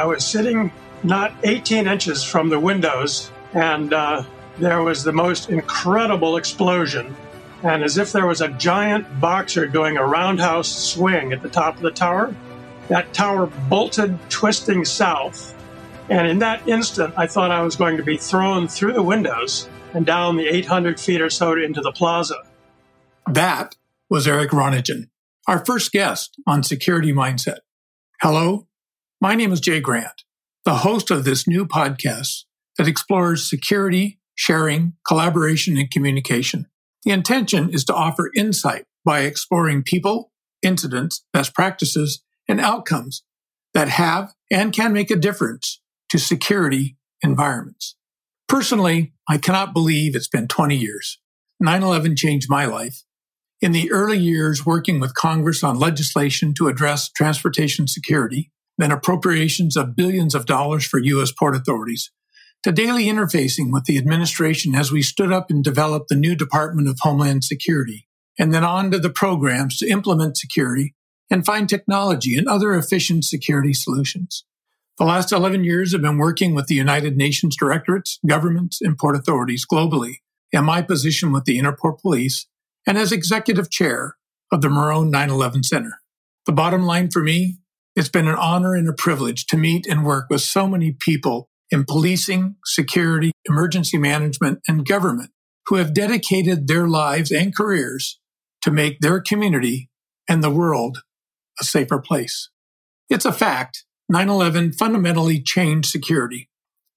I was sitting not 18 inches from the windows, and uh, there was the most incredible explosion. And as if there was a giant boxer doing a roundhouse swing at the top of the tower, that tower bolted, twisting south. And in that instant, I thought I was going to be thrown through the windows and down the 800 feet or so into the plaza. That was Eric Ronigen, our first guest on Security Mindset. Hello, my name is Jay Grant, the host of this new podcast that explores security, sharing, collaboration, and communication. The intention is to offer insight by exploring people, incidents, best practices, and outcomes that have and can make a difference to security environments. Personally, I cannot believe it's been 20 years. 9 11 changed my life. In the early years working with Congress on legislation to address transportation security, then appropriations of billions of dollars for U.S. port authorities, to daily interfacing with the administration as we stood up and developed the new Department of Homeland Security, and then on to the programs to implement security and find technology and other efficient security solutions. The last 11 years have been working with the United Nations directorates, governments, and port authorities globally, and my position with the Interport Police, and as executive chair of the Morrone 9-11 Center. The bottom line for me, it's been an honor and a privilege to meet and work with so many people in policing, security, emergency management, and government who have dedicated their lives and careers to make their community and the world a safer place. It's a fact 9 11 fundamentally changed security,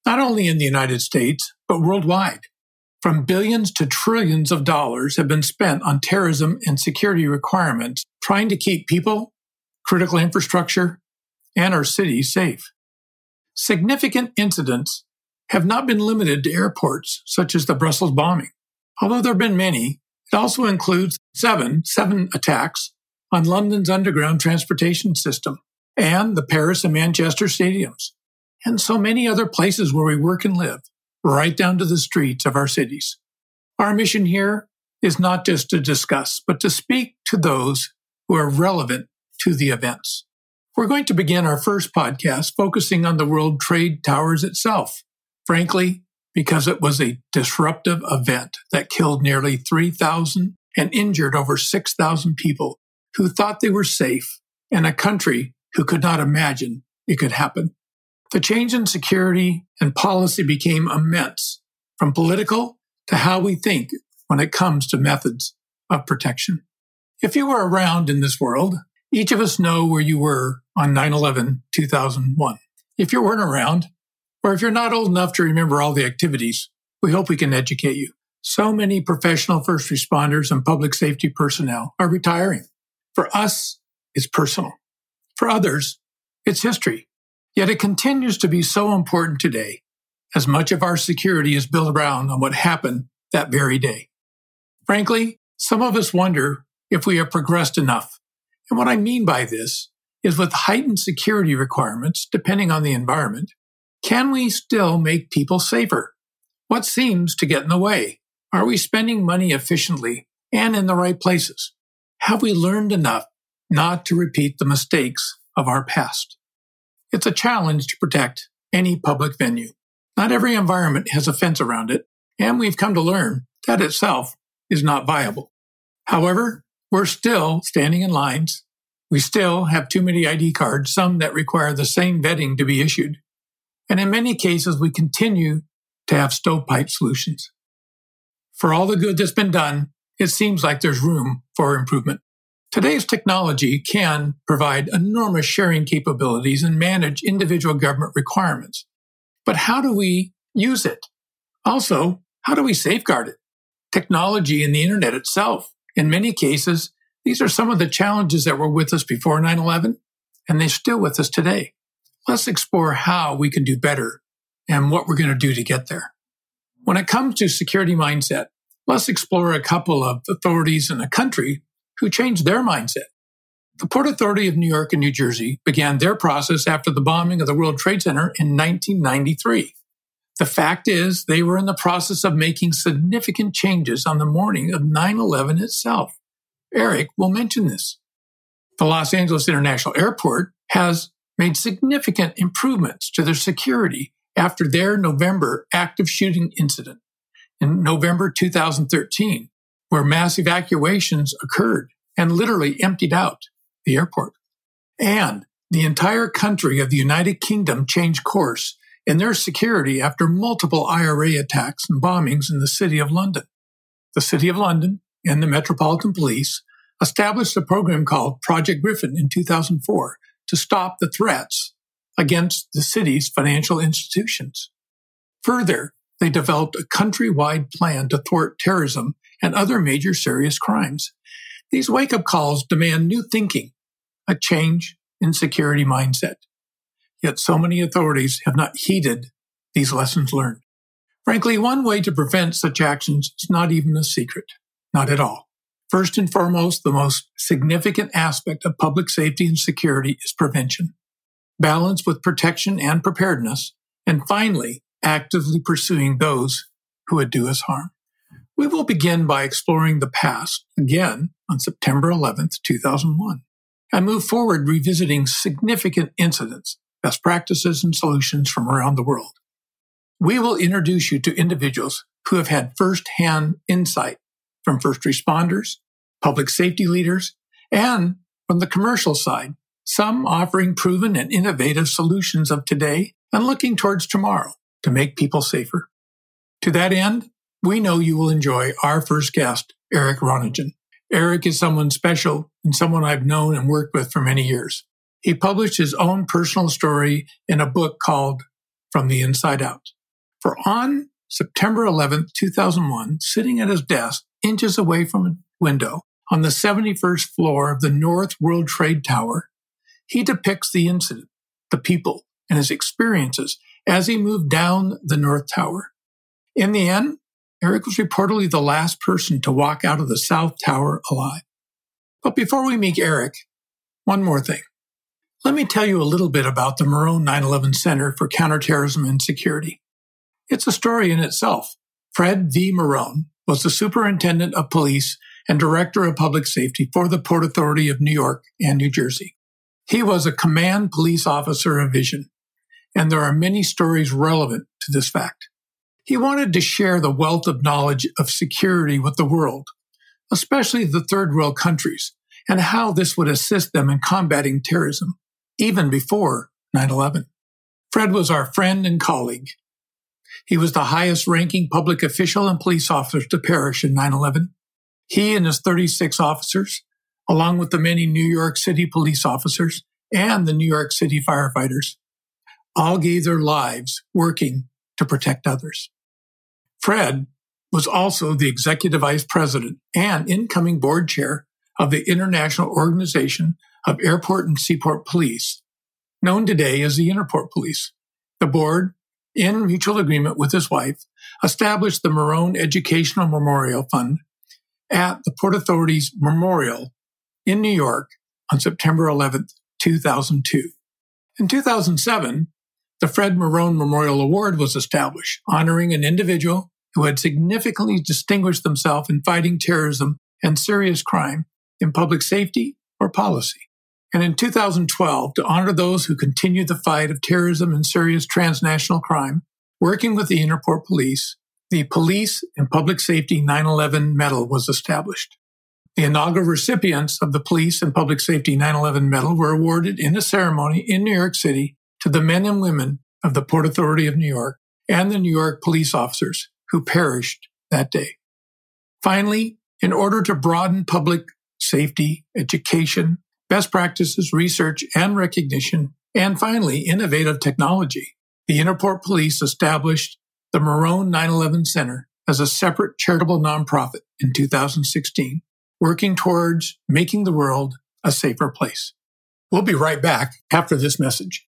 not only in the United States, but worldwide. From billions to trillions of dollars have been spent on terrorism and security requirements, trying to keep people, critical infrastructure, and our cities safe. Significant incidents have not been limited to airports, such as the Brussels bombing. Although there have been many, it also includes seven, seven attacks on London's underground transportation system and the Paris and Manchester stadiums, and so many other places where we work and live, right down to the streets of our cities. Our mission here is not just to discuss, but to speak to those who are relevant to the events. We're going to begin our first podcast focusing on the World Trade Towers itself. Frankly, because it was a disruptive event that killed nearly 3,000 and injured over 6,000 people who thought they were safe in a country who could not imagine it could happen. The change in security and policy became immense, from political to how we think when it comes to methods of protection. If you were around in this world, each of us know where you were on 9-11, 2001. If you weren't around, or if you're not old enough to remember all the activities, we hope we can educate you. So many professional first responders and public safety personnel are retiring. For us, it's personal. For others, it's history. Yet it continues to be so important today, as much of our security is built around on what happened that very day. Frankly, some of us wonder if we have progressed enough and what I mean by this is with heightened security requirements, depending on the environment, can we still make people safer? What seems to get in the way? Are we spending money efficiently and in the right places? Have we learned enough not to repeat the mistakes of our past? It's a challenge to protect any public venue. Not every environment has a fence around it, and we've come to learn that itself is not viable. However, we're still standing in lines. We still have too many ID cards, some that require the same vetting to be issued. And in many cases, we continue to have stovepipe solutions. For all the good that's been done, it seems like there's room for improvement. Today's technology can provide enormous sharing capabilities and manage individual government requirements. But how do we use it? Also, how do we safeguard it? Technology and the internet itself in many cases, these are some of the challenges that were with us before 9 11, and they're still with us today. Let's explore how we can do better and what we're going to do to get there. When it comes to security mindset, let's explore a couple of authorities in a country who changed their mindset. The Port Authority of New York and New Jersey began their process after the bombing of the World Trade Center in 1993. The fact is, they were in the process of making significant changes on the morning of 9 11 itself. Eric will mention this. The Los Angeles International Airport has made significant improvements to their security after their November active shooting incident in November 2013, where mass evacuations occurred and literally emptied out the airport. And the entire country of the United Kingdom changed course in their security after multiple IRA attacks and bombings in the City of London. The City of London and the Metropolitan Police established a program called Project Griffin in 2004 to stop the threats against the city's financial institutions. Further, they developed a countrywide plan to thwart terrorism and other major serious crimes. These wake up calls demand new thinking, a change in security mindset. Yet so many authorities have not heeded these lessons learned. Frankly, one way to prevent such actions is not even a secret. Not at all. First and foremost, the most significant aspect of public safety and security is prevention, balanced with protection and preparedness, and finally, actively pursuing those who would do us harm. We will begin by exploring the past again on September 11th, 2001, and move forward revisiting significant incidents, best practices, and solutions from around the world. We will introduce you to individuals who have had firsthand insight from first responders, public safety leaders, and from the commercial side, some offering proven and innovative solutions of today and looking towards tomorrow to make people safer. To that end, we know you will enjoy our first guest, Eric Ronigen. Eric is someone special and someone I've known and worked with for many years. He published his own personal story in a book called From the Inside Out. For on September 11th, 2001, sitting at his desk, inches away from a window on the 71st floor of the North World Trade Tower, he depicts the incident, the people, and his experiences as he moved down the North Tower. In the end, Eric was reportedly the last person to walk out of the South Tower alive. But before we meet Eric, one more thing. Let me tell you a little bit about the Morrone 9-11 Center for Counterterrorism and Security. It's a story in itself. Fred V. Morrone was the superintendent of police and director of public safety for the Port Authority of New York and New Jersey. He was a command police officer of vision, and there are many stories relevant to this fact. He wanted to share the wealth of knowledge of security with the world, especially the third world countries, and how this would assist them in combating terrorism, even before 9 11. Fred was our friend and colleague, he was the highest ranking public official and police officer to perish in 9 11. He and his 36 officers, along with the many New York City police officers and the New York City firefighters, all gave their lives working to protect others. Fred was also the executive vice president and incoming board chair of the International Organization of Airport and Seaport Police, known today as the Interport Police. The board in mutual agreement with his wife, established the Morrone Educational Memorial Fund at the Port Authority's Memorial in New York on September 11, 2002. In 2007, the Fred Morrone Memorial Award was established, honoring an individual who had significantly distinguished themselves in fighting terrorism and serious crime in public safety or policy and in 2012 to honor those who continue the fight of terrorism and serious transnational crime, working with the Interport Police, the Police and Public Safety 9/11 Medal was established. The inaugural recipients of the Police and Public Safety 9/11 Medal were awarded in a ceremony in New York City to the men and women of the Port Authority of New York and the New York police officers who perished that day. Finally, in order to broaden public safety, education, best practices, research, and recognition, and finally, innovative technology. The Interport Police established the Morrone 911 Center as a separate charitable nonprofit in 2016, working towards making the world a safer place. We'll be right back after this message.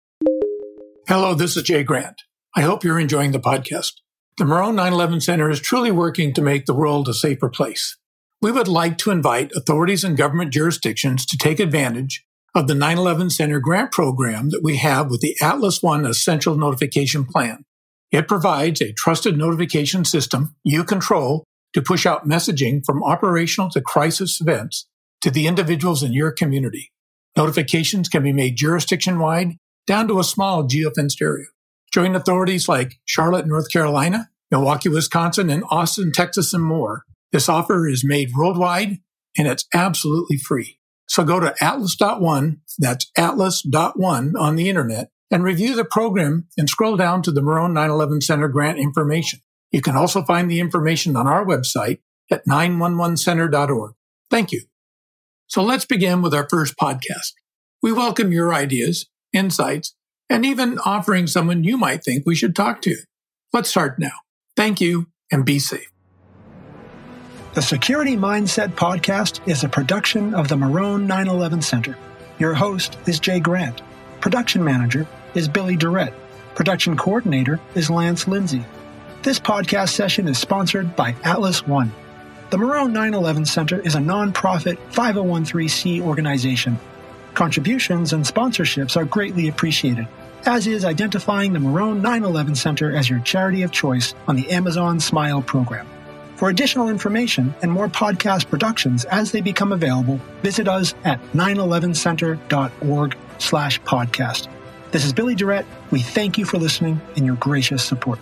Hello, this is Jay Grant. I hope you're enjoying the podcast. The Morrone 911 Center is truly working to make the world a safer place. We would like to invite authorities and government jurisdictions to take advantage of the 9-11 Center grant program that we have with the Atlas One Essential Notification Plan. It provides a trusted notification system you control to push out messaging from operational to crisis events to the individuals in your community. Notifications can be made jurisdiction wide down to a small geofenced area. Join authorities like Charlotte, North Carolina, Milwaukee, Wisconsin, and Austin, Texas, and more. This offer is made worldwide and it's absolutely free. So go to atlas.one, that's atlas.one on the internet, and review the program and scroll down to the Morrone 911 Center grant information. You can also find the information on our website at 911center.org. Thank you. So let's begin with our first podcast. We welcome your ideas, insights, and even offering someone you might think we should talk to. Let's start now. Thank you and be safe. The Security Mindset Podcast is a production of the Morrone 911 Center. Your host is Jay Grant. Production manager is Billy Durrett. Production coordinator is Lance Lindsay. This podcast session is sponsored by Atlas One. The Morrone 911 Center is a nonprofit 501c organization. Contributions and sponsorships are greatly appreciated, as is identifying the Morrone 911 Center as your charity of choice on the Amazon Smile program. For additional information and more podcast productions as they become available, visit us at 911center.org slash podcast. This is Billy Durrett. We thank you for listening and your gracious support.